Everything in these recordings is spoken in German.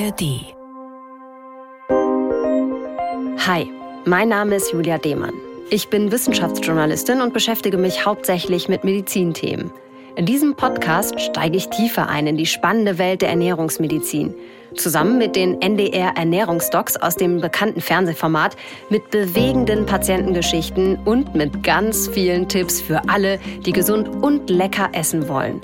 ARD. Hi, mein Name ist Julia Demann. Ich bin Wissenschaftsjournalistin und beschäftige mich hauptsächlich mit Medizinthemen. In diesem Podcast steige ich tiefer ein in die spannende Welt der Ernährungsmedizin. Zusammen mit den NDR Ernährungsdocs aus dem bekannten Fernsehformat, mit bewegenden Patientengeschichten und mit ganz vielen Tipps für alle, die gesund und lecker essen wollen.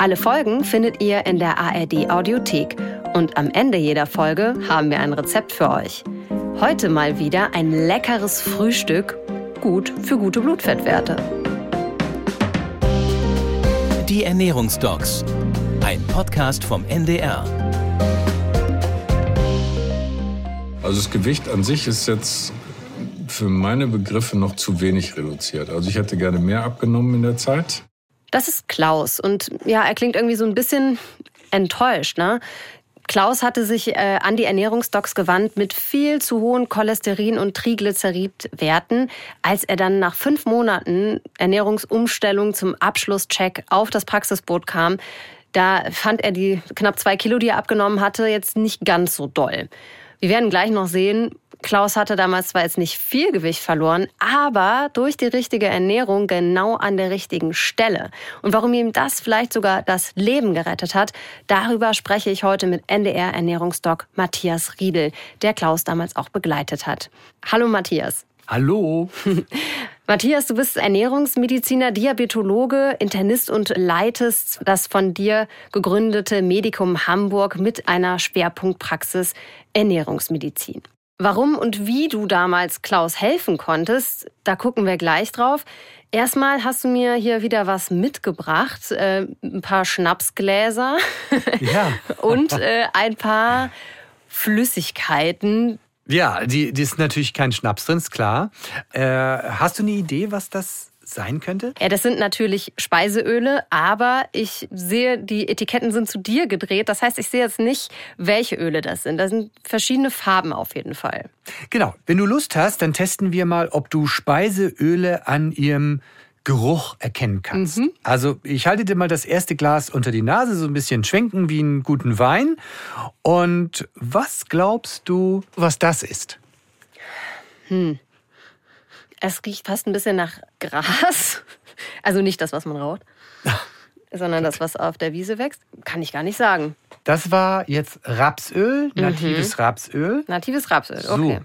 Alle Folgen findet ihr in der ARD Audiothek und am Ende jeder Folge haben wir ein Rezept für euch. Heute mal wieder ein leckeres Frühstück, gut für gute Blutfettwerte. Die Ernährungsdocs. Ein Podcast vom NDR. Also das Gewicht an sich ist jetzt für meine Begriffe noch zu wenig reduziert. Also ich hätte gerne mehr abgenommen in der Zeit. Das ist Klaus und ja, er klingt irgendwie so ein bisschen enttäuscht, ne? Klaus hatte sich äh, an die Ernährungsdocs gewandt mit viel zu hohen Cholesterin- und Triglyceridwerten. Als er dann nach fünf Monaten Ernährungsumstellung zum Abschlusscheck auf das Praxisboot kam, da fand er die knapp zwei Kilo, die er abgenommen hatte, jetzt nicht ganz so doll. Wir werden gleich noch sehen, Klaus hatte damals zwar jetzt nicht viel Gewicht verloren, aber durch die richtige Ernährung genau an der richtigen Stelle. Und warum ihm das vielleicht sogar das Leben gerettet hat, darüber spreche ich heute mit NDR Ernährungsdoc Matthias Riedel, der Klaus damals auch begleitet hat. Hallo Matthias. Hallo. Matthias, du bist Ernährungsmediziner, Diabetologe, Internist und leitest das von dir gegründete Medikum Hamburg mit einer Schwerpunktpraxis Ernährungsmedizin. Warum und wie du damals Klaus helfen konntest, da gucken wir gleich drauf. Erstmal hast du mir hier wieder was mitgebracht, äh, ein paar Schnapsgläser ja. und äh, ein paar Flüssigkeiten. Ja, die, die ist natürlich kein Schnaps drin, ist klar. Äh, hast du eine Idee, was das sein könnte? Ja, das sind natürlich Speiseöle, aber ich sehe, die Etiketten sind zu dir gedreht. Das heißt, ich sehe jetzt nicht, welche Öle das sind. Da sind verschiedene Farben auf jeden Fall. Genau. Wenn du Lust hast, dann testen wir mal, ob du Speiseöle an ihrem Geruch erkennen kannst. Mhm. Also ich halte dir mal das erste Glas unter die Nase, so ein bisschen schwenken wie einen guten Wein. Und was glaubst du, was das ist? Hm. Es riecht fast ein bisschen nach Gras. Also nicht das, was man raucht, sondern das, was auf der Wiese wächst. Kann ich gar nicht sagen. Das war jetzt Rapsöl, natives mhm. Rapsöl. Natives Rapsöl, okay. So.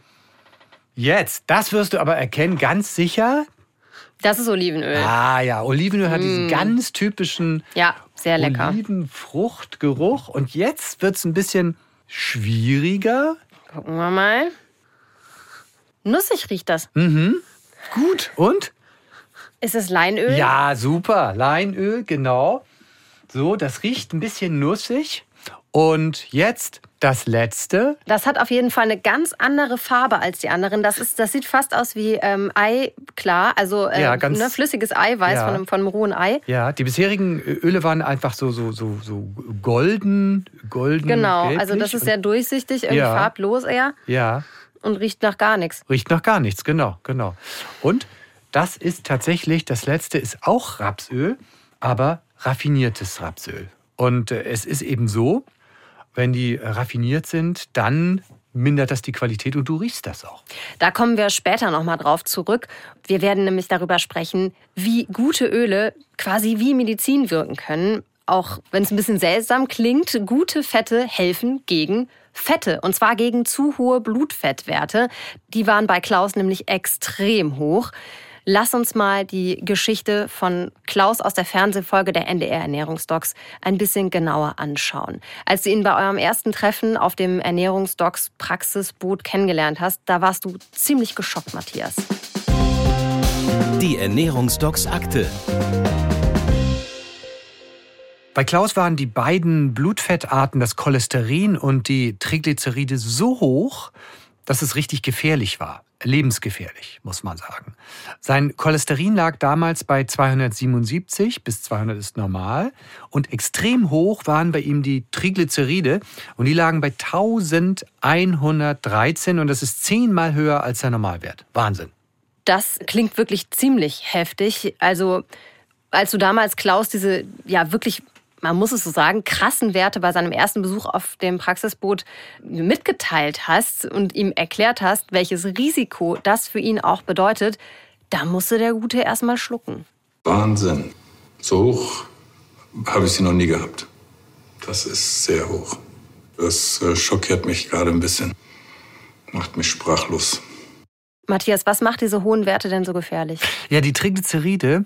Jetzt, das wirst du aber erkennen, ganz sicher. Das ist Olivenöl. Ah ja, Olivenöl mm. hat diesen mm. ganz typischen ja, sehr lecker. Olivenfruchtgeruch. Und jetzt wird es ein bisschen schwieriger. Gucken wir mal. Nussig riecht das. Mhm. Gut. Und? Ist es Leinöl? Ja, super. Leinöl, genau. So, das riecht ein bisschen nussig. Und jetzt das letzte. Das hat auf jeden Fall eine ganz andere Farbe als die anderen. Das, ist, das sieht fast aus wie ähm, Eiklar, also äh, ja, ganz, ne, flüssiges Eiweiß ja. von, einem, von einem rohen Ei. Ja, die bisherigen Öle waren einfach so, so, so, so golden, golden. Genau, gelblich. also das ist sehr durchsichtig, irgendwie ja. farblos eher. Ja und riecht nach gar nichts. Riecht nach gar nichts, genau, genau. Und das ist tatsächlich, das letzte ist auch Rapsöl, aber raffiniertes Rapsöl. Und äh, es ist eben so, wenn die raffiniert sind, dann mindert das die Qualität und du riechst das auch. Da kommen wir später nochmal drauf zurück. Wir werden nämlich darüber sprechen, wie gute Öle quasi wie Medizin wirken können. Auch wenn es ein bisschen seltsam klingt, gute Fette helfen gegen Fette, und zwar gegen zu hohe Blutfettwerte. Die waren bei Klaus nämlich extrem hoch. Lass uns mal die Geschichte von Klaus aus der Fernsehfolge der NDR Ernährungsdocs ein bisschen genauer anschauen. Als du ihn bei eurem ersten Treffen auf dem Ernährungsdocs Praxisboot kennengelernt hast, da warst du ziemlich geschockt, Matthias. Die Ernährungsdocs Akte. Bei Klaus waren die beiden Blutfettarten, das Cholesterin und die Triglyceride, so hoch, dass es richtig gefährlich war. Lebensgefährlich, muss man sagen. Sein Cholesterin lag damals bei 277 bis 200 ist normal. Und extrem hoch waren bei ihm die Triglyceride und die lagen bei 1113 und das ist zehnmal höher als der Normalwert. Wahnsinn. Das klingt wirklich ziemlich heftig. Also als du damals Klaus diese ja wirklich man muss es so sagen, krassen Werte bei seinem ersten Besuch auf dem Praxisboot mitgeteilt hast und ihm erklärt hast, welches Risiko das für ihn auch bedeutet, da musste der Gute erstmal schlucken. Wahnsinn. So hoch habe ich sie noch nie gehabt. Das ist sehr hoch. Das äh, schockiert mich gerade ein bisschen. Macht mich sprachlos. Matthias, was macht diese hohen Werte denn so gefährlich? Ja, die Triglyceride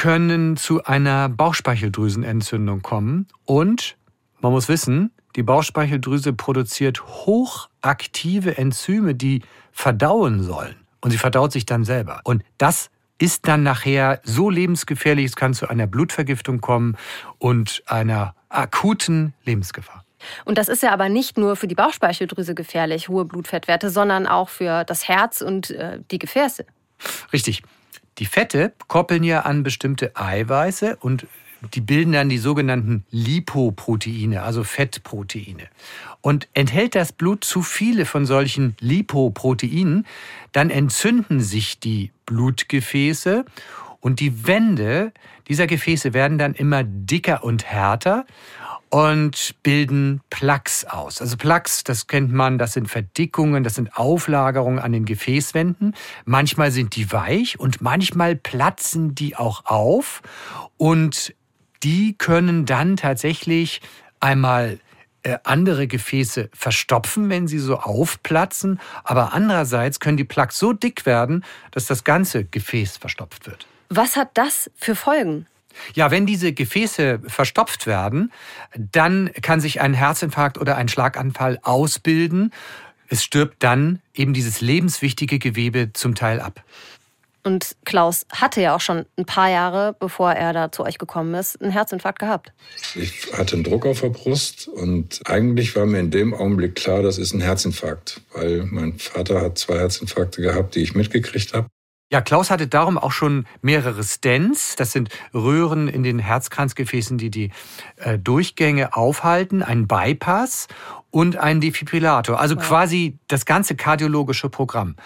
können zu einer Bauchspeicheldrüsenentzündung kommen. Und man muss wissen, die Bauchspeicheldrüse produziert hochaktive Enzyme, die verdauen sollen. Und sie verdaut sich dann selber. Und das ist dann nachher so lebensgefährlich, es kann zu einer Blutvergiftung kommen und einer akuten Lebensgefahr. Und das ist ja aber nicht nur für die Bauchspeicheldrüse gefährlich, hohe Blutfettwerte, sondern auch für das Herz und äh, die Gefäße. Richtig. Die Fette koppeln ja an bestimmte Eiweiße und die bilden dann die sogenannten Lipoproteine, also Fettproteine. Und enthält das Blut zu viele von solchen Lipoproteinen, dann entzünden sich die Blutgefäße und die Wände dieser Gefäße werden dann immer dicker und härter und bilden Plaques aus. Also Plaques, das kennt man, das sind Verdickungen, das sind Auflagerungen an den Gefäßwänden. Manchmal sind die weich und manchmal platzen die auch auf und die können dann tatsächlich einmal äh, andere Gefäße verstopfen, wenn sie so aufplatzen, aber andererseits können die Plaques so dick werden, dass das ganze Gefäß verstopft wird. Was hat das für Folgen? Ja, wenn diese Gefäße verstopft werden, dann kann sich ein Herzinfarkt oder ein Schlaganfall ausbilden. Es stirbt dann eben dieses lebenswichtige Gewebe zum Teil ab. Und Klaus hatte ja auch schon ein paar Jahre, bevor er da zu euch gekommen ist, einen Herzinfarkt gehabt. Ich hatte einen Druck auf der Brust und eigentlich war mir in dem Augenblick klar, das ist ein Herzinfarkt, weil mein Vater hat zwei Herzinfarkte gehabt, die ich mitgekriegt habe. Ja, Klaus hatte darum auch schon mehrere Stents. Das sind Röhren in den Herzkranzgefäßen, die die äh, Durchgänge aufhalten, ein Bypass und ein Defibrillator. Also wow. quasi das ganze kardiologische Programm.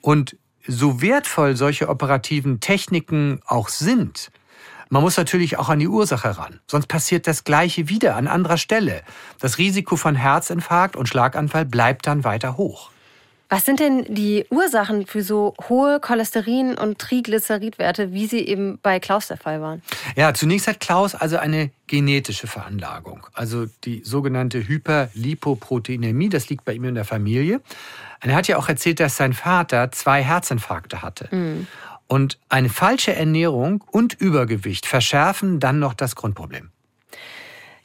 Und so wertvoll solche operativen Techniken auch sind, man muss natürlich auch an die Ursache ran. Sonst passiert das Gleiche wieder an anderer Stelle. Das Risiko von Herzinfarkt und Schlaganfall bleibt dann weiter hoch. Was sind denn die Ursachen für so hohe Cholesterin- und Triglyceridwerte, wie sie eben bei Klaus der Fall waren? Ja, zunächst hat Klaus also eine genetische Veranlagung, also die sogenannte Hyperlipoproteinämie, das liegt bei ihm in der Familie. Und er hat ja auch erzählt, dass sein Vater zwei Herzinfarkte hatte. Mhm. Und eine falsche Ernährung und Übergewicht verschärfen dann noch das Grundproblem.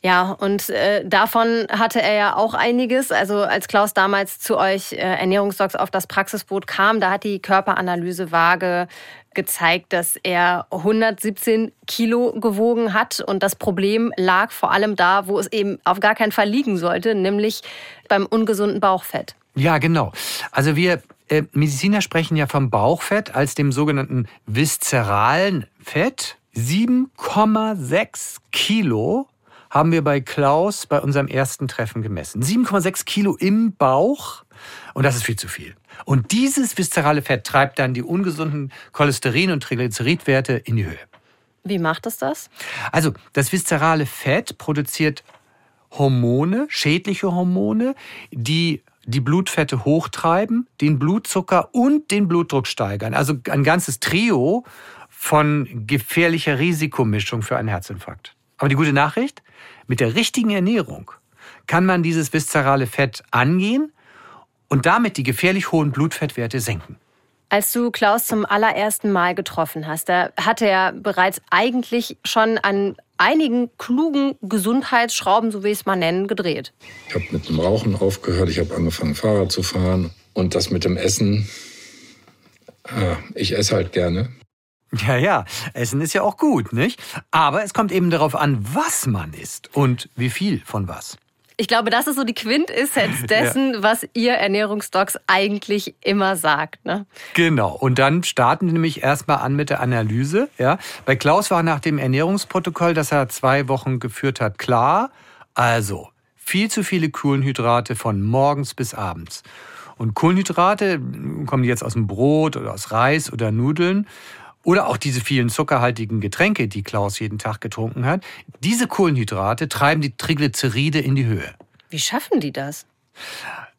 Ja, und äh, davon hatte er ja auch einiges. Also als Klaus damals zu euch äh, Ernährungsdocs auf das Praxisboot kam, da hat die Körperanalysewaage gezeigt, dass er 117 Kilo gewogen hat. Und das Problem lag vor allem da, wo es eben auf gar keinen Fall liegen sollte, nämlich beim ungesunden Bauchfett. Ja, genau. Also wir äh, Mediziner sprechen ja vom Bauchfett als dem sogenannten viszeralen Fett. 7,6 Kilo haben wir bei Klaus bei unserem ersten Treffen gemessen. 7,6 Kilo im Bauch und das ist viel zu viel. Und dieses viszerale Fett treibt dann die ungesunden Cholesterin- und Triglyceridwerte in die Höhe. Wie macht es das? Also das viszerale Fett produziert Hormone, schädliche Hormone, die die Blutfette hochtreiben, den Blutzucker und den Blutdruck steigern. Also ein ganzes Trio von gefährlicher Risikomischung für einen Herzinfarkt. Aber die gute Nachricht, mit der richtigen Ernährung kann man dieses viszerale Fett angehen und damit die gefährlich hohen Blutfettwerte senken. Als du Klaus zum allerersten Mal getroffen hast, da hatte er bereits eigentlich schon an einigen klugen Gesundheitsschrauben, so wie ich es mal nennen, gedreht. Ich habe mit dem Rauchen aufgehört, ich habe angefangen, Fahrrad zu fahren. Und das mit dem Essen, ah, ich esse halt gerne. Ja, ja, Essen ist ja auch gut, nicht? Aber es kommt eben darauf an, was man isst und wie viel von was. Ich glaube, das ist so die Quintessenz dessen, ja. was ihr Ernährungsdocs eigentlich immer sagt. Ne? Genau. Und dann starten wir nämlich erstmal an mit der Analyse. Ja? Bei Klaus war nach dem Ernährungsprotokoll, das er zwei Wochen geführt hat, klar. Also viel zu viele Kohlenhydrate von morgens bis abends. Und Kohlenhydrate kommen jetzt aus dem Brot oder aus Reis oder Nudeln. Oder auch diese vielen zuckerhaltigen Getränke, die Klaus jeden Tag getrunken hat, diese Kohlenhydrate treiben die Triglyceride in die Höhe. Wie schaffen die das?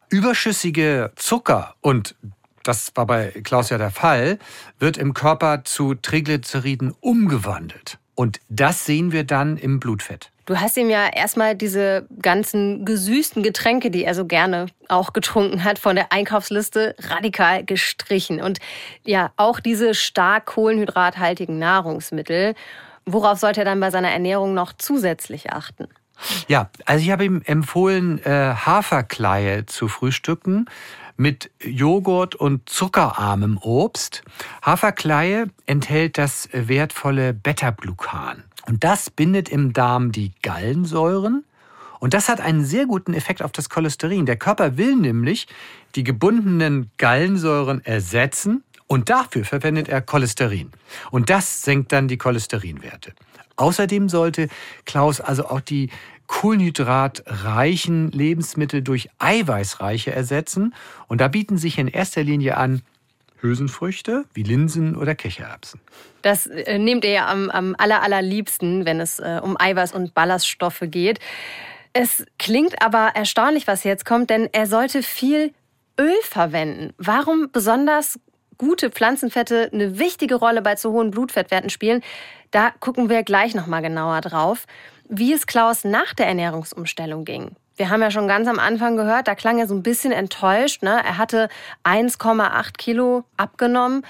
Überschüssige Zucker und das war bei Klaus ja der Fall, wird im Körper zu Triglyceriden umgewandelt. Und das sehen wir dann im Blutfett. Du hast ihm ja erstmal diese ganzen gesüßten Getränke, die er so gerne auch getrunken hat, von der Einkaufsliste radikal gestrichen. Und ja, auch diese stark kohlenhydrathaltigen Nahrungsmittel. Worauf sollte er dann bei seiner Ernährung noch zusätzlich achten? Ja, also ich habe ihm empfohlen, äh, Haferkleie zu frühstücken mit Joghurt und zuckerarmem Obst. Haferkleie enthält das wertvolle Beta-Glucan. Und das bindet im Darm die Gallensäuren. Und das hat einen sehr guten Effekt auf das Cholesterin. Der Körper will nämlich die gebundenen Gallensäuren ersetzen und dafür verwendet er Cholesterin. Und das senkt dann die Cholesterinwerte. Außerdem sollte Klaus also auch die kohlenhydratreichen Lebensmittel durch eiweißreiche ersetzen. Und da bieten sich in erster Linie an Hülsenfrüchte wie Linsen oder Kichererbsen. Das äh, nehmt ihr ja am, am aller, allerliebsten, wenn es äh, um Eiweiß und Ballaststoffe geht. Es klingt aber erstaunlich, was jetzt kommt, denn er sollte viel Öl verwenden. Warum besonders gute Pflanzenfette eine wichtige Rolle bei zu hohen Blutfettwerten spielen, da gucken wir gleich noch mal genauer drauf wie es Klaus nach der Ernährungsumstellung ging. Wir haben ja schon ganz am Anfang gehört, da klang er so ein bisschen enttäuscht. Ne? Er hatte 1,8 Kilo abgenommen.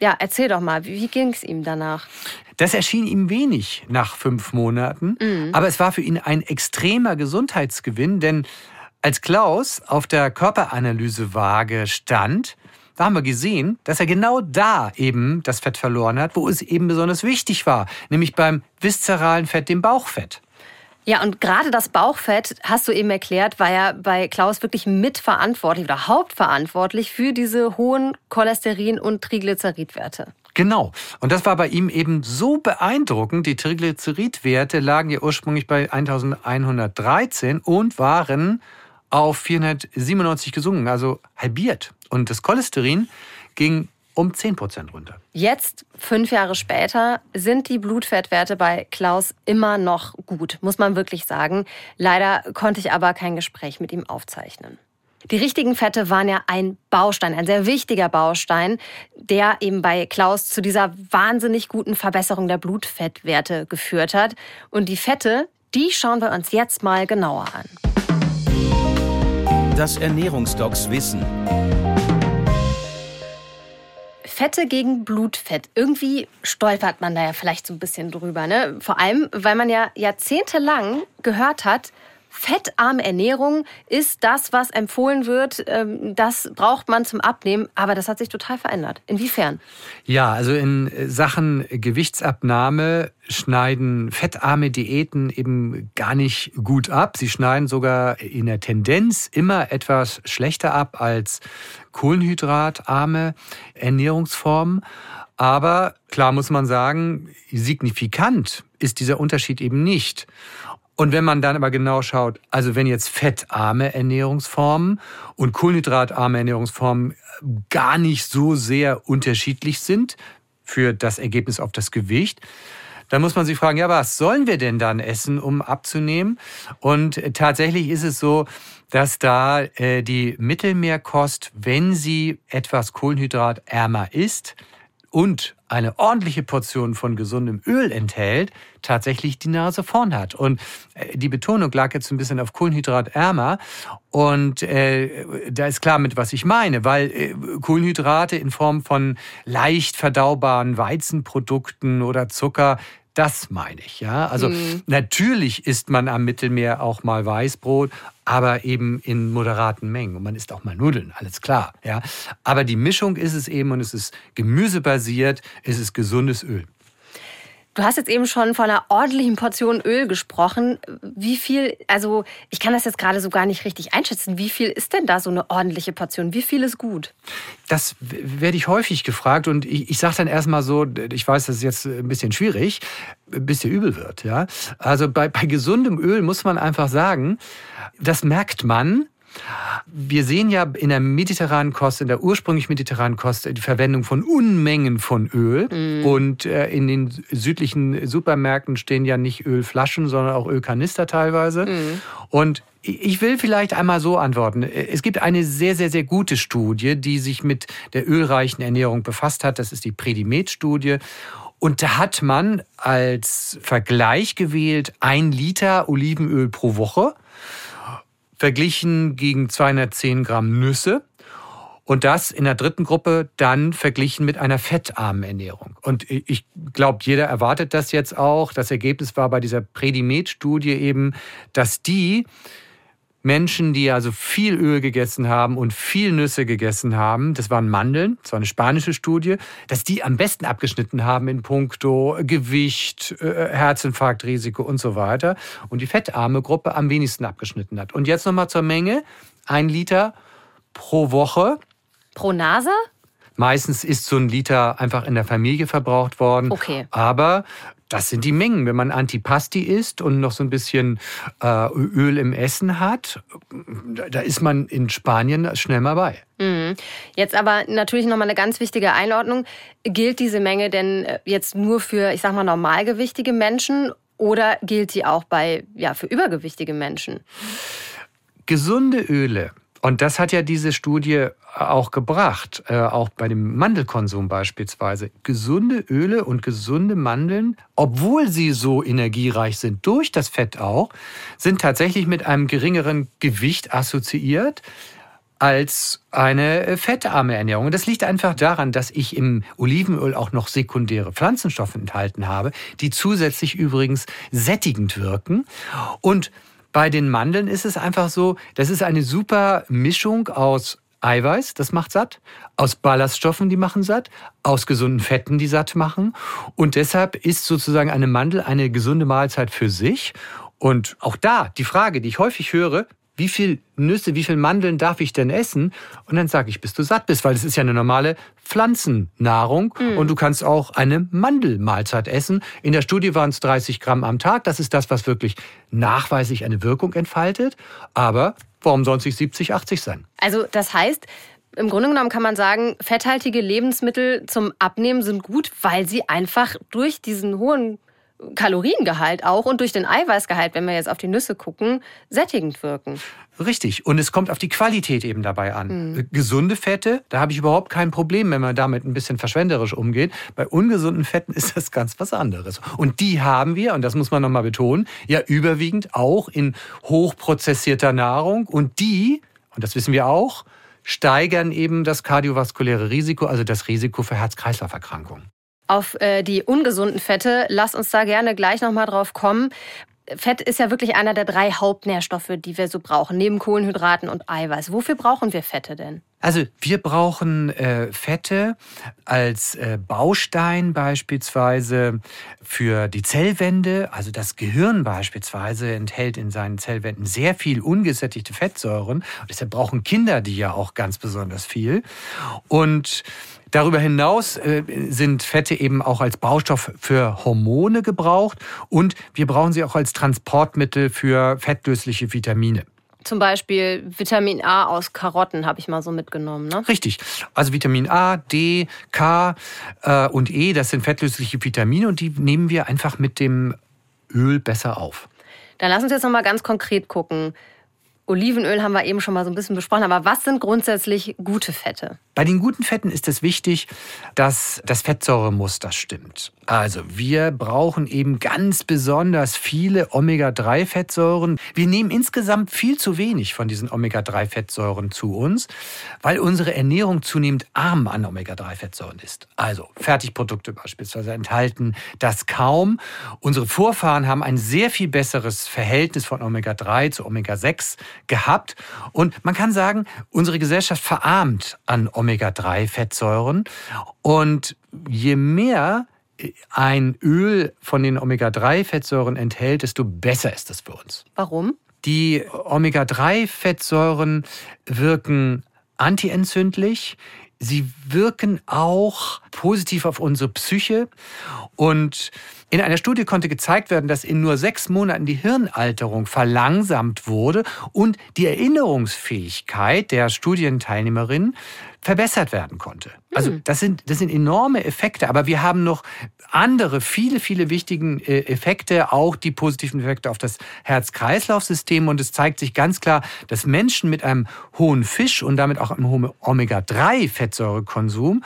Ja, erzähl doch mal, wie ging es ihm danach? Das erschien ihm wenig nach fünf Monaten, mhm. aber es war für ihn ein extremer Gesundheitsgewinn, denn als Klaus auf der Körperanalysewaage stand, da haben wir gesehen, dass er genau da eben das Fett verloren hat, wo es eben besonders wichtig war, nämlich beim viszeralen Fett, dem Bauchfett. Ja, und gerade das Bauchfett, hast du eben erklärt, war ja bei Klaus wirklich mitverantwortlich oder hauptverantwortlich für diese hohen Cholesterin- und Triglyceridwerte. Genau. Und das war bei ihm eben so beeindruckend. Die Triglyceridwerte lagen ja ursprünglich bei 1113 und waren auf 497 gesunken, also halbiert. Und das Cholesterin ging um 10 Prozent runter. Jetzt, fünf Jahre später, sind die Blutfettwerte bei Klaus immer noch gut, muss man wirklich sagen. Leider konnte ich aber kein Gespräch mit ihm aufzeichnen. Die richtigen Fette waren ja ein Baustein, ein sehr wichtiger Baustein, der eben bei Klaus zu dieser wahnsinnig guten Verbesserung der Blutfettwerte geführt hat. Und die Fette, die schauen wir uns jetzt mal genauer an. Das Ernährungsdocs Wissen. Fette gegen Blutfett. Irgendwie stolpert man da ja vielleicht so ein bisschen drüber. Ne? Vor allem, weil man ja jahrzehntelang gehört hat, fettarme Ernährung ist das, was empfohlen wird. Ähm, das braucht man zum Abnehmen. Aber das hat sich total verändert. Inwiefern? Ja, also in Sachen Gewichtsabnahme schneiden fettarme Diäten eben gar nicht gut ab. Sie schneiden sogar in der Tendenz immer etwas schlechter ab als kohlenhydratarme Ernährungsformen. Aber klar muss man sagen, signifikant ist dieser Unterschied eben nicht. Und wenn man dann aber genau schaut, also wenn jetzt fettarme Ernährungsformen und kohlenhydratarme Ernährungsformen gar nicht so sehr unterschiedlich sind für das Ergebnis auf das Gewicht, dann muss man sich fragen, ja, was sollen wir denn dann essen, um abzunehmen? Und tatsächlich ist es so, dass da äh, die Mittelmeerkost, wenn sie etwas kohlenhydratärmer ist, und eine ordentliche Portion von gesundem Öl enthält, tatsächlich die Nase vorn hat. Und äh, die Betonung lag jetzt ein bisschen auf Kohlenhydratärmer. Und äh, da ist klar, mit was ich meine, weil äh, Kohlenhydrate in Form von leicht verdaubaren Weizenprodukten oder Zucker das meine ich, ja. Also mhm. natürlich isst man am Mittelmeer auch mal Weißbrot, aber eben in moderaten Mengen. Und man isst auch mal Nudeln, alles klar, ja. Aber die Mischung ist es eben und es ist gemüsebasiert, es ist gesundes Öl. Du hast jetzt eben schon von einer ordentlichen Portion Öl gesprochen. Wie viel, also ich kann das jetzt gerade so gar nicht richtig einschätzen. Wie viel ist denn da so eine ordentliche Portion? Wie viel ist gut? Das werde ich häufig gefragt und ich, ich sage dann erstmal so, ich weiß, das ist jetzt ein bisschen schwierig, bis dir übel wird. Ja? Also bei, bei gesundem Öl muss man einfach sagen, das merkt man, Wir sehen ja in der mediterranen Kost, in der ursprünglich mediterranen Kost, die Verwendung von Unmengen von Öl. Mhm. Und äh, in den südlichen Supermärkten stehen ja nicht Ölflaschen, sondern auch Ölkanister teilweise. Mhm. Und ich will vielleicht einmal so antworten. Es gibt eine sehr, sehr, sehr gute Studie, die sich mit der ölreichen Ernährung befasst hat. Das ist die Predimed-Studie. Und da hat man als Vergleich gewählt ein Liter Olivenöl pro Woche, verglichen gegen 210 Gramm Nüsse. Und das in der dritten Gruppe dann verglichen mit einer fettarmen Ernährung. Und ich glaube, jeder erwartet das jetzt auch. Das Ergebnis war bei dieser Predimed-Studie eben, dass die Menschen, die also viel Öl gegessen haben und viel Nüsse gegessen haben, das waren Mandeln, das war eine spanische Studie, dass die am besten abgeschnitten haben in puncto Gewicht, äh, Herzinfarktrisiko und so weiter. Und die fettarme Gruppe am wenigsten abgeschnitten hat. Und jetzt nochmal zur Menge. Ein Liter pro Woche. Pro Nase? Meistens ist so ein Liter einfach in der Familie verbraucht worden. Okay. Aber das sind die Mengen. Wenn man Antipasti isst und noch so ein bisschen äh, Öl im Essen hat, da ist man in Spanien schnell mal bei. Mhm. Jetzt aber natürlich nochmal eine ganz wichtige Einordnung. Gilt diese Menge denn äh, jetzt nur für, ich sag mal, normalgewichtige Menschen oder gilt sie auch bei, ja, für übergewichtige Menschen? Gesunde Öle und das hat ja diese Studie auch gebracht, äh, auch bei dem Mandelkonsum beispielsweise. Gesunde Öle und gesunde Mandeln, obwohl sie so energiereich sind, durch das Fett auch, sind tatsächlich mit einem geringeren Gewicht assoziiert als eine äh, fettarme Ernährung. Und das liegt einfach daran, dass ich im Olivenöl auch noch sekundäre Pflanzenstoffe enthalten habe, die zusätzlich übrigens sättigend wirken. Und bei den Mandeln ist es einfach so, das ist eine super Mischung aus Eiweiß, das macht satt, aus Ballaststoffen, die machen satt, aus gesunden Fetten, die satt machen. Und deshalb ist sozusagen eine Mandel eine gesunde Mahlzeit für sich. Und auch da die Frage, die ich häufig höre, wie viel Nüsse, wie viel Mandeln darf ich denn essen? Und dann sage ich, bis du satt bist, weil es ist ja eine normale Pflanzennahrung mhm. und du kannst auch eine Mandelmahlzeit essen. In der Studie waren es 30 Gramm am Tag. Das ist das, was wirklich nachweislich eine Wirkung entfaltet. Aber warum sollen es nicht 70, 80 sein? Also das heißt, im Grunde genommen kann man sagen, fetthaltige Lebensmittel zum Abnehmen sind gut, weil sie einfach durch diesen hohen Kaloriengehalt auch und durch den Eiweißgehalt, wenn wir jetzt auf die Nüsse gucken, sättigend wirken. Richtig. Und es kommt auf die Qualität eben dabei an. Mhm. Gesunde Fette, da habe ich überhaupt kein Problem, wenn man damit ein bisschen verschwenderisch umgeht. Bei ungesunden Fetten ist das ganz was anderes. Und die haben wir, und das muss man nochmal betonen, ja überwiegend auch in hochprozessierter Nahrung. Und die, und das wissen wir auch, steigern eben das kardiovaskuläre Risiko, also das Risiko für Herz-Kreislauf-Erkrankungen auf äh, die ungesunden Fette. Lass uns da gerne gleich nochmal drauf kommen. Fett ist ja wirklich einer der drei Hauptnährstoffe, die wir so brauchen, neben Kohlenhydraten und Eiweiß. Wofür brauchen wir Fette denn? Also wir brauchen äh, Fette als äh, Baustein beispielsweise für die Zellwände. Also das Gehirn beispielsweise enthält in seinen Zellwänden sehr viel ungesättigte Fettsäuren. Und deshalb brauchen Kinder die ja auch ganz besonders viel. Und Darüber hinaus äh, sind Fette eben auch als Baustoff für Hormone gebraucht und wir brauchen sie auch als Transportmittel für fettlösliche Vitamine. Zum Beispiel Vitamin A aus Karotten habe ich mal so mitgenommen. Ne? Richtig. Also Vitamin A, D, K äh, und E, das sind fettlösliche Vitamine und die nehmen wir einfach mit dem Öl besser auf. Dann lass uns jetzt noch mal ganz konkret gucken. Olivenöl haben wir eben schon mal so ein bisschen besprochen, aber was sind grundsätzlich gute Fette? Bei den guten Fetten ist es wichtig, dass das Fettsäuremuster stimmt. Also wir brauchen eben ganz besonders viele Omega-3-Fettsäuren. Wir nehmen insgesamt viel zu wenig von diesen Omega-3-Fettsäuren zu uns, weil unsere Ernährung zunehmend arm an Omega-3-Fettsäuren ist. Also Fertigprodukte beispielsweise enthalten das kaum. Unsere Vorfahren haben ein sehr viel besseres Verhältnis von Omega-3 zu Omega-6 gehabt. Und man kann sagen, unsere Gesellschaft verarmt an Omega-3-Fettsäuren. Und je mehr ein Öl von den Omega-3-Fettsäuren enthält, desto besser ist es für uns. Warum? Die Omega-3-Fettsäuren wirken antientzündlich, sie wirken auch positiv auf unsere Psyche. Und in einer Studie konnte gezeigt werden, dass in nur sechs Monaten die Hirnalterung verlangsamt wurde und die Erinnerungsfähigkeit der Studienteilnehmerinnen verbessert werden konnte. Also hm. das sind, das sind enorme Effekte, aber wir haben noch andere, viele, viele wichtige äh, Effekte, auch die positiven Effekte auf das Herz-Kreislauf-System. Und es zeigt sich ganz klar, dass Menschen mit einem hohen Fisch und damit auch einem hohen Omega-3-Fettsäurekonsum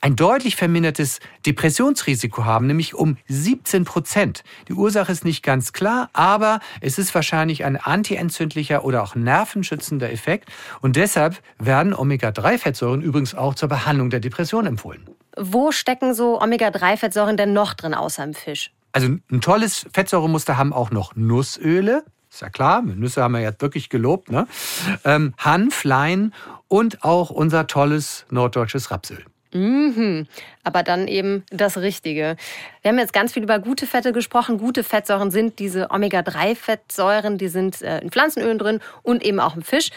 ein deutlich vermindertes Depressionsrisiko haben, nämlich um 17 Prozent. Die Ursache ist nicht ganz klar, aber es ist wahrscheinlich ein antientzündlicher oder auch nervenschützender Effekt. Und deshalb werden Omega-3-Fettsäuren übrigens auch zur Behandlung der Depression empfohlen. Wo stecken so Omega-3-Fettsäuren denn noch drin außer im Fisch? Also ein tolles Fettsäuremuster haben auch noch Nussöle. Ist ja klar, Nüsse haben wir jetzt wirklich gelobt. Ne? Ähm, Hanf, Lein und auch unser tolles norddeutsches Rapsöl. Mhm. Aber dann eben das Richtige. Wir haben jetzt ganz viel über gute Fette gesprochen. Gute Fettsäuren sind diese Omega-3-Fettsäuren, die sind äh, in Pflanzenölen drin und eben auch im Fisch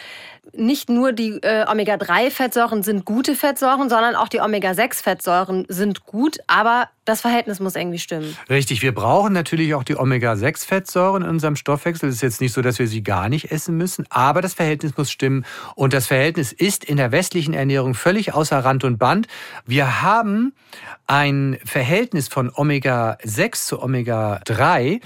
nicht nur die äh, Omega-3-Fettsäuren sind gute Fettsäuren, sondern auch die Omega-6-Fettsäuren sind gut, aber das Verhältnis muss irgendwie stimmen. Richtig, wir brauchen natürlich auch die Omega-6-Fettsäuren in unserem Stoffwechsel. Es ist jetzt nicht so, dass wir sie gar nicht essen müssen, aber das Verhältnis muss stimmen. Und das Verhältnis ist in der westlichen Ernährung völlig außer Rand und Band. Wir haben ein Verhältnis von Omega-6 zu Omega-3,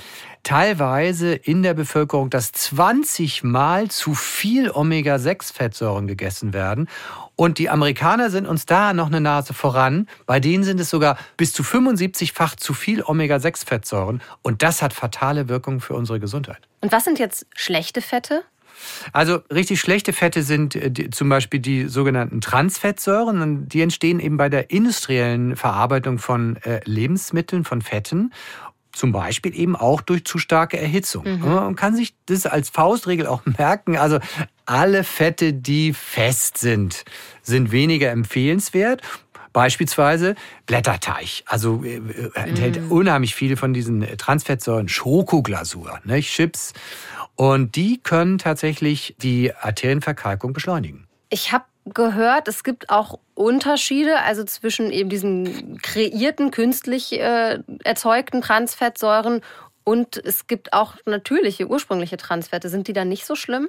teilweise in der Bevölkerung, dass 20 Mal zu viel Omega-6-Fettsäuren gegessen werden. Und die Amerikaner sind uns da noch eine Nase voran. Bei denen sind es sogar bis zu 75-fach zu viel Omega-6-Fettsäuren. Und das hat fatale Wirkungen für unsere Gesundheit. Und was sind jetzt schlechte Fette? Also richtig schlechte Fette sind äh, die, zum Beispiel die sogenannten Transfettsäuren. Und die entstehen eben bei der industriellen Verarbeitung von äh, Lebensmitteln, von Fetten zum Beispiel eben auch durch zu starke Erhitzung. Mhm. Man kann sich das als Faustregel auch merken. Also alle Fette, die fest sind, sind weniger empfehlenswert. Beispielsweise Blätterteig, also äh, äh enthält mm. unheimlich viele von diesen Transfettsäuren, Schokoglasur, ne, Chips. Und die können tatsächlich die Arterienverkalkung beschleunigen. Ich habe gehört, es gibt auch Unterschiede, also zwischen eben diesen kreierten, künstlich äh, erzeugten Transfettsäuren und es gibt auch natürliche, ursprüngliche Transfette. Sind die dann nicht so schlimm?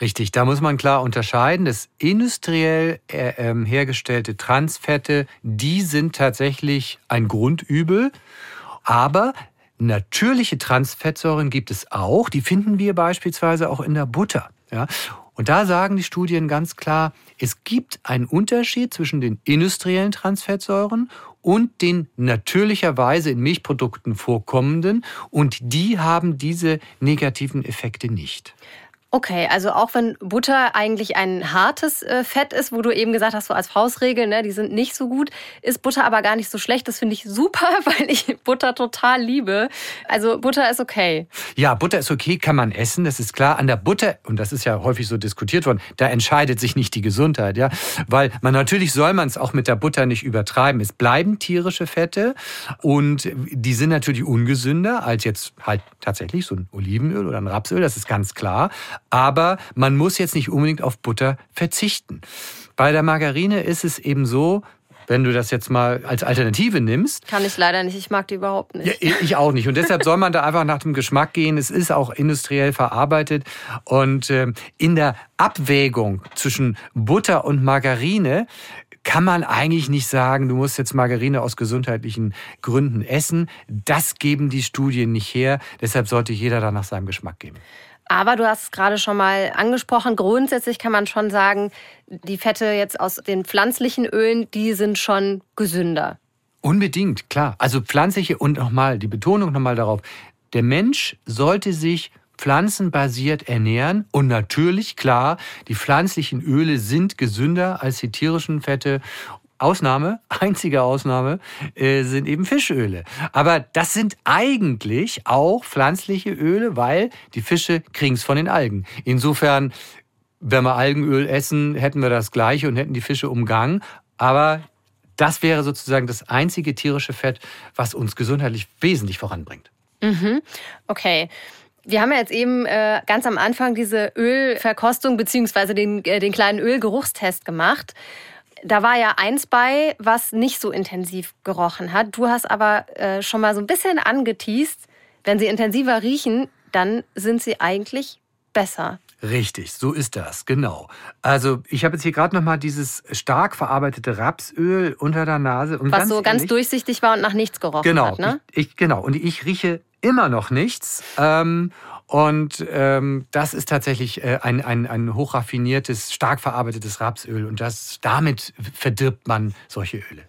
Richtig, da muss man klar unterscheiden. Das industriell äh, ähm, hergestellte Transfette, die sind tatsächlich ein Grundübel. Aber natürliche Transfettsäuren gibt es auch. Die finden wir beispielsweise auch in der Butter. Ja? Und da sagen die Studien ganz klar, es gibt einen Unterschied zwischen den industriellen Transfettsäuren und den natürlicherweise in Milchprodukten vorkommenden und die haben diese negativen Effekte nicht. Okay, also auch wenn Butter eigentlich ein hartes äh, Fett ist, wo du eben gesagt hast, so als Faustregel, ne, die sind nicht so gut, ist Butter aber gar nicht so schlecht. Das finde ich super, weil ich Butter total liebe. Also Butter ist okay. Ja, Butter ist okay, kann man essen, das ist klar. An der Butter, und das ist ja häufig so diskutiert worden, da entscheidet sich nicht die Gesundheit, ja. Weil man natürlich soll man es auch mit der Butter nicht übertreiben. Es bleiben tierische Fette und die sind natürlich ungesünder als jetzt halt tatsächlich so ein Olivenöl oder ein Rapsöl, das ist ganz klar. Aber man muss jetzt nicht unbedingt auf Butter verzichten. Bei der Margarine ist es eben so, wenn du das jetzt mal als Alternative nimmst. Kann ich leider nicht. Ich mag die überhaupt nicht. Ja, ich auch nicht. Und deshalb soll man da einfach nach dem Geschmack gehen. Es ist auch industriell verarbeitet. Und äh, in der Abwägung zwischen Butter und Margarine kann man eigentlich nicht sagen, du musst jetzt Margarine aus gesundheitlichen Gründen essen. Das geben die Studien nicht her. Deshalb sollte jeder da nach seinem Geschmack gehen. Aber du hast es gerade schon mal angesprochen, grundsätzlich kann man schon sagen, die Fette jetzt aus den pflanzlichen Ölen, die sind schon gesünder. Unbedingt, klar. Also pflanzliche und nochmal, die Betonung nochmal darauf, der Mensch sollte sich pflanzenbasiert ernähren und natürlich, klar, die pflanzlichen Öle sind gesünder als die tierischen Fette Ausnahme, einzige Ausnahme, äh, sind eben Fischöle. Aber das sind eigentlich auch pflanzliche Öle, weil die Fische kriegen es von den Algen. Insofern, wenn wir Algenöl essen, hätten wir das gleiche und hätten die Fische umgangen. Aber das wäre sozusagen das einzige tierische Fett, was uns gesundheitlich wesentlich voranbringt. Mhm. Okay. Wir haben ja jetzt eben äh, ganz am Anfang diese Ölverkostung beziehungsweise den, äh, den kleinen Ölgeruchstest gemacht da war ja eins bei, was nicht so intensiv gerochen hat. Du hast aber äh, schon mal so ein bisschen angeteased, wenn sie intensiver riechen, dann sind sie eigentlich besser. Richtig, so ist das, genau. Also ich habe jetzt hier gerade noch mal dieses stark verarbeitete Rapsöl unter der Nase. Und Was ganz so ganz durchsichtig war und nach nichts gerochen genau, hat, ne? Ich, ich, genau, und ich rieche immer noch nichts. Ähm, und ähm, das ist tatsächlich äh, ein, ein, ein hochraffiniertes, stark verarbeitetes Rapsöl. Und das, damit verdirbt man solche Öle.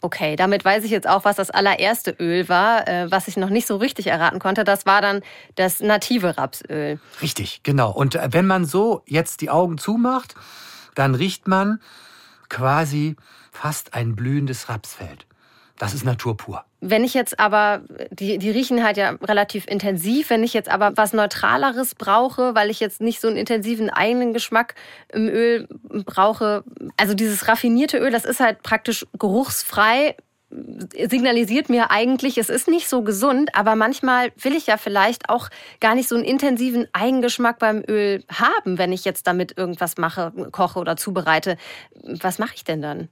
Okay, damit weiß ich jetzt auch, was das allererste Öl war, äh, was ich noch nicht so richtig erraten konnte. Das war dann das native Rapsöl. Richtig, genau. Und äh, wenn man so jetzt die Augen zumacht, dann riecht man quasi fast ein blühendes Rapsfeld. Das ist Natur pur. Wenn ich jetzt aber, die, die riechen halt ja relativ intensiv, wenn ich jetzt aber was Neutraleres brauche, weil ich jetzt nicht so einen intensiven eigenen Geschmack im Öl brauche, also dieses raffinierte Öl, das ist halt praktisch geruchsfrei, signalisiert mir eigentlich, es ist nicht so gesund, aber manchmal will ich ja vielleicht auch gar nicht so einen intensiven Eigengeschmack beim Öl haben, wenn ich jetzt damit irgendwas mache, koche oder zubereite. Was mache ich denn dann?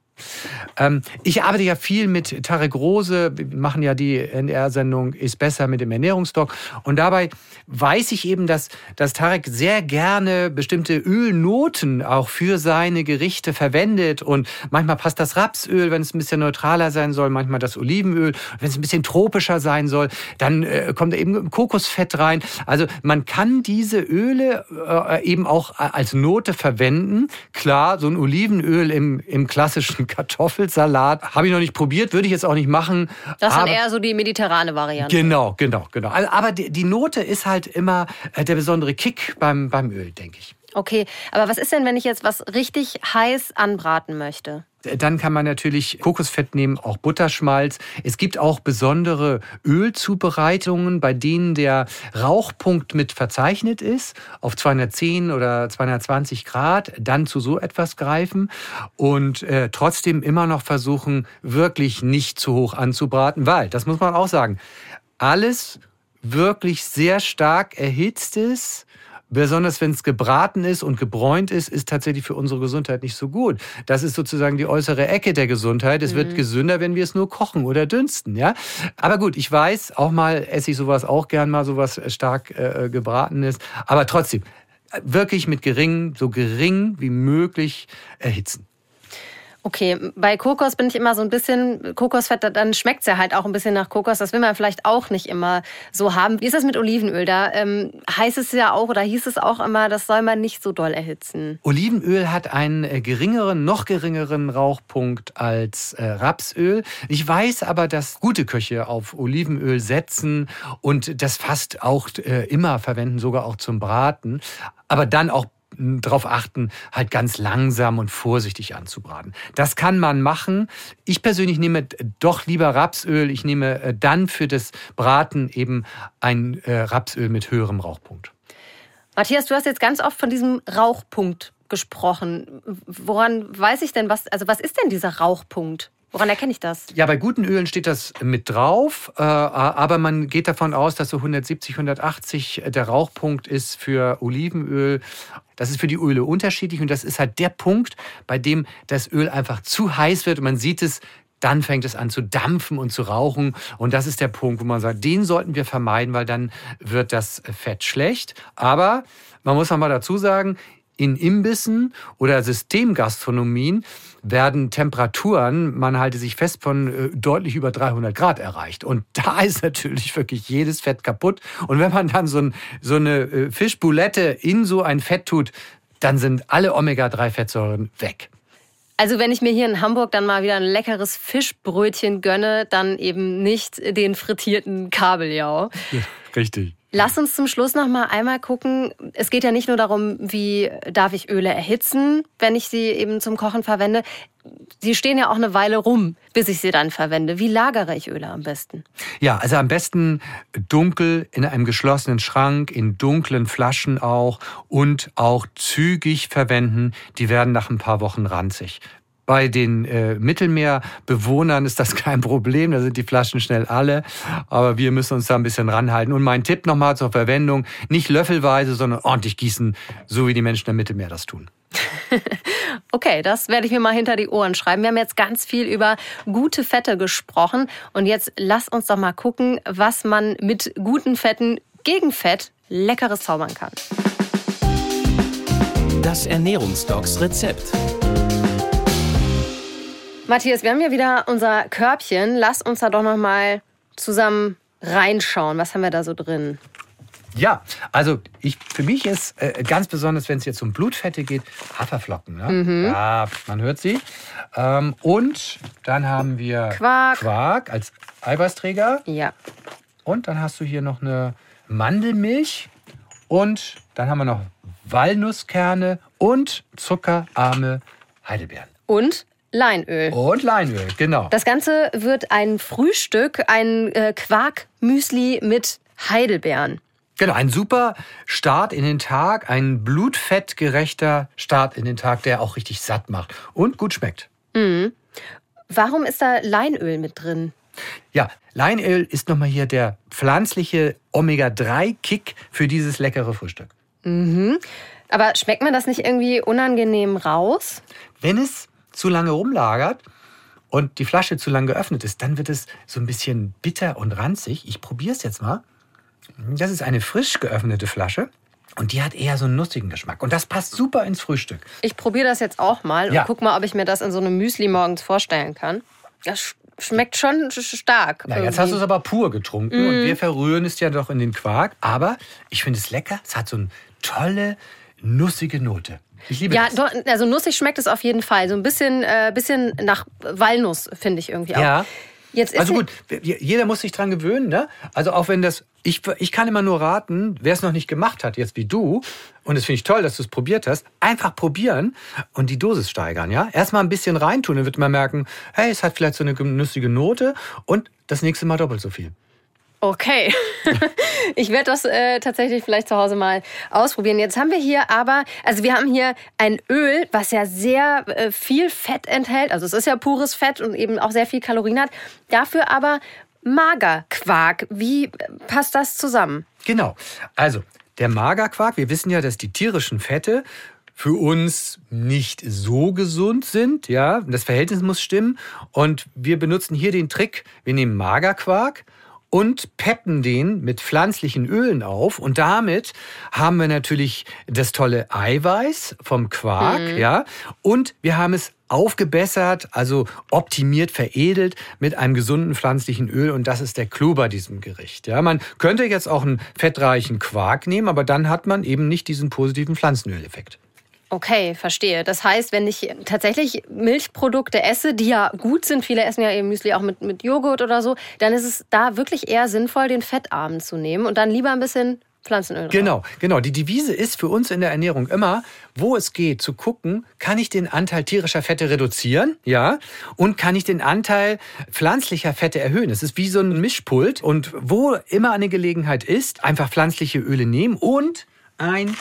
Ähm, ich arbeite ja viel mit Tarek Rose, wir machen ja die NR-Sendung Ist besser mit dem Ernährungsdoc. Und dabei weiß ich eben, dass, dass Tarek sehr gerne bestimmte Ölnoten auch für seine Gerichte verwendet. Und manchmal passt das Rapsöl, wenn es ein bisschen neutraler sein soll, manchmal das Olivenöl. Wenn es ein bisschen tropischer sein soll, dann äh, kommt eben Kokosfett rein. Also man kann diese Öle äh, eben auch als Note verwenden. Klar, so ein Olivenöl im, im klassischen Kartoffelsalat. Habe ich noch nicht probiert, würde ich jetzt auch nicht machen. Das ist dann eher so die mediterrane Variante. Genau, genau, genau. Aber die, die Note ist halt immer äh, der besondere Kick beim, beim Öl, denke ich. Okay, aber was ist denn, wenn ich jetzt was richtig heiß anbraten möchte? Dann kann man natürlich Kokosfett nehmen, auch Butterschmalz. Es gibt auch besondere Ölzubereitungen, bei denen der Rauchpunkt mit verzeichnet ist, auf 210 oder 220 Grad, dann zu so etwas greifen und äh, trotzdem immer noch versuchen, wirklich nicht zu hoch anzubraten, weil, das muss man auch sagen, alles wirklich sehr stark erhitztes besonders wenn es gebraten ist und gebräunt ist, ist tatsächlich für unsere Gesundheit nicht so gut. Das ist sozusagen die äußere Ecke der Gesundheit. Es mhm. wird gesünder, wenn wir es nur kochen oder dünsten, ja. Aber gut, ich weiß, auch mal esse ich sowas auch gern mal, sowas stark äh, gebraten ist. Aber trotzdem, wirklich mit gering, so gering wie möglich erhitzen. Okay, bei Kokos bin ich immer so ein bisschen, Kokosfett, dann schmeckt es ja halt auch ein bisschen nach Kokos. Das will man vielleicht auch nicht immer so haben. Wie ist das mit Olivenöl? Da ähm, heißt es ja auch oder hieß es auch immer, das soll man nicht so doll erhitzen. Olivenöl hat einen äh, geringeren, noch geringeren Rauchpunkt als äh, Rapsöl. Ich weiß aber, dass gute Köche auf Olivenöl setzen und das fast auch äh, immer verwenden, sogar auch zum Braten. Aber dann auch darauf achten, halt ganz langsam und vorsichtig anzubraten. Das kann man machen. Ich persönlich nehme doch lieber Rapsöl. Ich nehme äh, dann für das Braten eben ein äh, Rapsöl mit höherem Rauchpunkt. Matthias, du hast jetzt ganz oft von diesem Rauchpunkt gesprochen. Woran weiß ich denn, was, also was ist denn dieser Rauchpunkt? Woran erkenne ich das? Ja, bei guten Ölen steht das mit drauf, äh, aber man geht davon aus, dass so 170, 180 der Rauchpunkt ist für Olivenöl. Das ist für die Öle unterschiedlich und das ist halt der Punkt, bei dem das Öl einfach zu heiß wird und man sieht es, dann fängt es an zu dampfen und zu rauchen. Und das ist der Punkt, wo man sagt, den sollten wir vermeiden, weil dann wird das Fett schlecht. Aber man muss noch mal dazu sagen, in Imbissen oder Systemgastronomien werden Temperaturen, man halte sich fest, von äh, deutlich über 300 Grad erreicht. Und da ist natürlich wirklich jedes Fett kaputt. Und wenn man dann so, ein, so eine äh, Fischboulette in so ein Fett tut, dann sind alle Omega-3-Fettsäuren weg. Also wenn ich mir hier in Hamburg dann mal wieder ein leckeres Fischbrötchen gönne, dann eben nicht den frittierten Kabeljau. Ja, richtig. Lass uns zum Schluss noch mal einmal gucken. Es geht ja nicht nur darum, wie darf ich Öle erhitzen, wenn ich sie eben zum Kochen verwende. Sie stehen ja auch eine Weile rum, bis ich sie dann verwende. Wie lagere ich Öle am besten? Ja, also am besten dunkel in einem geschlossenen Schrank, in dunklen Flaschen auch und auch zügig verwenden. Die werden nach ein paar Wochen ranzig. Bei den äh, Mittelmeerbewohnern ist das kein Problem, da sind die Flaschen schnell alle, aber wir müssen uns da ein bisschen ranhalten. Und mein Tipp nochmal zur Verwendung, nicht löffelweise, sondern ordentlich gießen, so wie die Menschen im Mittelmeer das tun. okay, das werde ich mir mal hinter die Ohren schreiben. Wir haben jetzt ganz viel über gute Fette gesprochen und jetzt lass uns doch mal gucken, was man mit guten Fetten gegen Fett leckeres zaubern kann. Das Ernährungsdocs Rezept. Matthias, wir haben ja wieder unser Körbchen. Lass uns da doch noch mal zusammen reinschauen. Was haben wir da so drin? Ja, also ich, für mich ist äh, ganz besonders, wenn es jetzt um Blutfette geht, Haferflocken. Ne? Mhm. Ja, man hört sie. Ähm, und dann haben wir Quark. Quark als Eiweißträger. Ja. Und dann hast du hier noch eine Mandelmilch. Und dann haben wir noch Walnusskerne und zuckerarme Heidelbeeren. Und Leinöl. Und Leinöl, genau. Das Ganze wird ein Frühstück, ein äh, Quark-Müsli mit Heidelbeeren. Genau, ein super Start in den Tag, ein blutfettgerechter Start in den Tag, der auch richtig satt macht und gut schmeckt. Warum ist da Leinöl mit drin? Ja, Leinöl ist nochmal hier der pflanzliche Omega-3-Kick für dieses leckere Frühstück. Aber schmeckt man das nicht irgendwie unangenehm raus? Wenn es zu lange rumlagert und die Flasche zu lange geöffnet ist, dann wird es so ein bisschen bitter und ranzig. Ich probiere es jetzt mal. Das ist eine frisch geöffnete Flasche und die hat eher so einen nussigen Geschmack. Und das passt super ins Frühstück. Ich probiere das jetzt auch mal Ja. und guck mal, ob ich mir das in so einem Müsli morgens vorstellen kann. Das sch- schmeckt schon sch- stark. Na, jetzt hast du es aber pur getrunken und wir verrühren es ja doch in den Quark. Aber ich finde es lecker. Es hat so eine tolle, nussige Note. Ich liebe ja, das. also nussig schmeckt es auf jeden Fall. So ein bisschen, äh, bisschen nach Walnuss, finde ich irgendwie auch. Ja. Jetzt ist Also gut, jeder muss sich dran gewöhnen, ne? Also auch wenn das, ich, ich kann immer nur raten, wer es noch nicht gemacht hat, jetzt wie du, und das finde ich toll, dass du es probiert hast, einfach probieren und die Dosis steigern, ja? Erstmal ein bisschen reintun, dann wird man merken, hey, es hat vielleicht so eine genüssige Note und das nächste Mal doppelt so viel. Okay. ich werde das äh, tatsächlich vielleicht zu Hause mal ausprobieren. Jetzt haben wir hier aber, also wir haben hier ein Öl, was ja sehr äh, viel Fett enthält. Also es ist ja pures Fett und eben auch sehr viel Kalorien hat. Dafür aber Magerquark. Wie äh, passt das zusammen? Genau. Also, der Magerquark, wir wissen ja, dass die tierischen Fette für uns nicht so gesund sind, ja, das Verhältnis muss stimmen und wir benutzen hier den Trick, wir nehmen Magerquark und peppen den mit pflanzlichen Ölen auf und damit haben wir natürlich das tolle Eiweiß vom Quark, ja, und wir haben es aufgebessert, also optimiert, veredelt mit einem gesunden pflanzlichen Öl und das ist der Clou bei diesem Gericht. Ja, man könnte jetzt auch einen fettreichen Quark nehmen, aber dann hat man eben nicht diesen positiven Pflanzenöleffekt. Okay, verstehe. Das heißt, wenn ich tatsächlich Milchprodukte esse, die ja gut sind, viele essen ja eben Müsli auch mit, mit Joghurt oder so, dann ist es da wirklich eher sinnvoll, den Fettarm zu nehmen und dann lieber ein bisschen Pflanzenöl. Genau, genau. Die Devise ist für uns in der Ernährung immer, wo es geht, zu gucken, kann ich den Anteil tierischer Fette reduzieren, ja, und kann ich den Anteil pflanzlicher Fette erhöhen. Es ist wie so ein Mischpult und wo immer eine Gelegenheit ist, einfach pflanzliche Öle nehmen und ein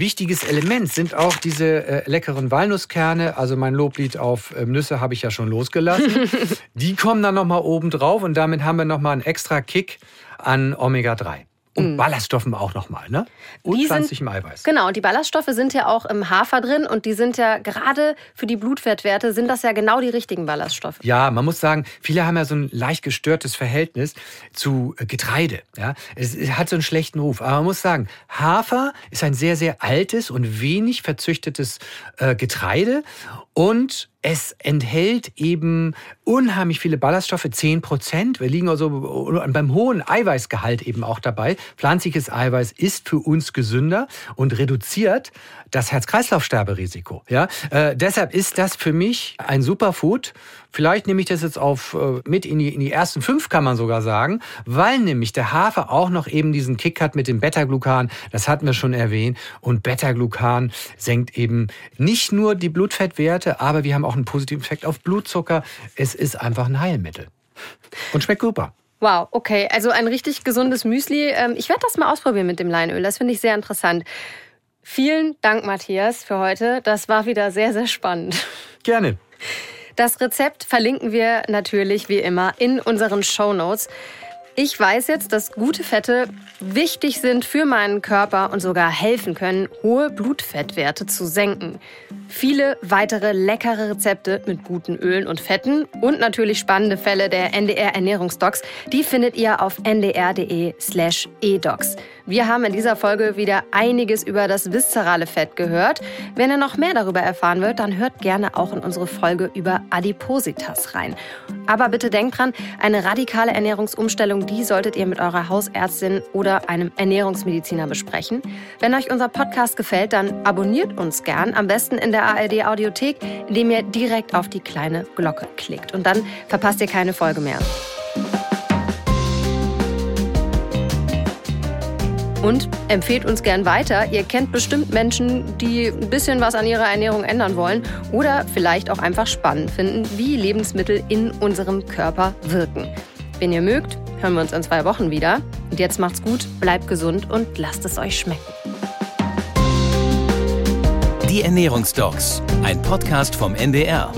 wichtiges Element sind auch diese äh, leckeren Walnusskerne. Also mein Loblied auf ähm, Nüsse habe ich ja schon losgelassen. Die kommen dann nochmal oben drauf und damit haben wir nochmal einen extra Kick an Omega-3. Und Ballaststoffen auch nochmal, ne? Und. Die sind- pflanzlichem Eiweiß. Genau, und die Ballaststoffe sind ja auch im Hafer drin und die sind ja gerade für die Blutfettwerte sind das ja genau die richtigen Ballaststoffe. Ja, man muss sagen, viele haben ja so ein leicht gestörtes Verhältnis zu äh, Getreide. Ja, es es hat so einen schlechten Ruf. Aber man muss sagen, Hafer ist ein sehr, sehr altes und wenig verzüchtetes äh, Getreide und es enthält eben unheimlich viele Ballaststoffe, 10 Prozent. Wir liegen also beim hohen Eiweißgehalt eben auch dabei. Pflanzliches Eiweiß ist für uns gesünder und reduziert das Herz-Kreislauf-Sterberisiko. Ja? Äh, deshalb ist das für mich ein Superfood. Vielleicht nehme ich das jetzt auf, äh, mit in die, in die ersten fünf, kann man sogar sagen, weil nämlich der Hafer auch noch eben diesen Kick hat mit dem Beta-Glucan. Das hatten wir schon erwähnt. Und Beta-Glucan senkt eben nicht nur die Blutfettwerte, aber wir haben auch einen positiven Effekt auf Blutzucker. Es ist einfach ein Heilmittel. Und schmeckt super. Wow, okay, also ein richtig gesundes Müsli. Ähm, Ich werde das mal ausprobieren mit dem Leinöl. Das finde ich sehr interessant. Vielen Dank, Matthias, für heute. Das war wieder sehr, sehr spannend. Gerne. Das Rezept verlinken wir natürlich wie immer in unseren Show Notes. Ich weiß jetzt, dass gute Fette wichtig sind für meinen Körper und sogar helfen können, hohe Blutfettwerte zu senken. Viele weitere leckere Rezepte mit guten Ölen und Fetten und natürlich spannende Fälle der NDR Ernährungsdocs, die findet ihr auf ndr.de/edocs. Wir haben in dieser Folge wieder einiges über das viszerale Fett gehört. Wenn ihr noch mehr darüber erfahren wollt, dann hört gerne auch in unsere Folge über Adipositas rein. Aber bitte denkt dran, eine radikale Ernährungsumstellung, die solltet ihr mit eurer Hausärztin oder einem Ernährungsmediziner besprechen. Wenn euch unser Podcast gefällt, dann abonniert uns gern, am besten in der ARD Audiothek, indem ihr direkt auf die kleine Glocke klickt. Und dann verpasst ihr keine Folge mehr. Und empfehlt uns gern weiter. Ihr kennt bestimmt Menschen, die ein bisschen was an ihrer Ernährung ändern wollen oder vielleicht auch einfach spannend finden, wie Lebensmittel in unserem Körper wirken. Wenn ihr mögt, hören wir uns in zwei Wochen wieder. Und jetzt macht's gut, bleibt gesund und lasst es euch schmecken. Die Ernährungsdocs, ein Podcast vom NDR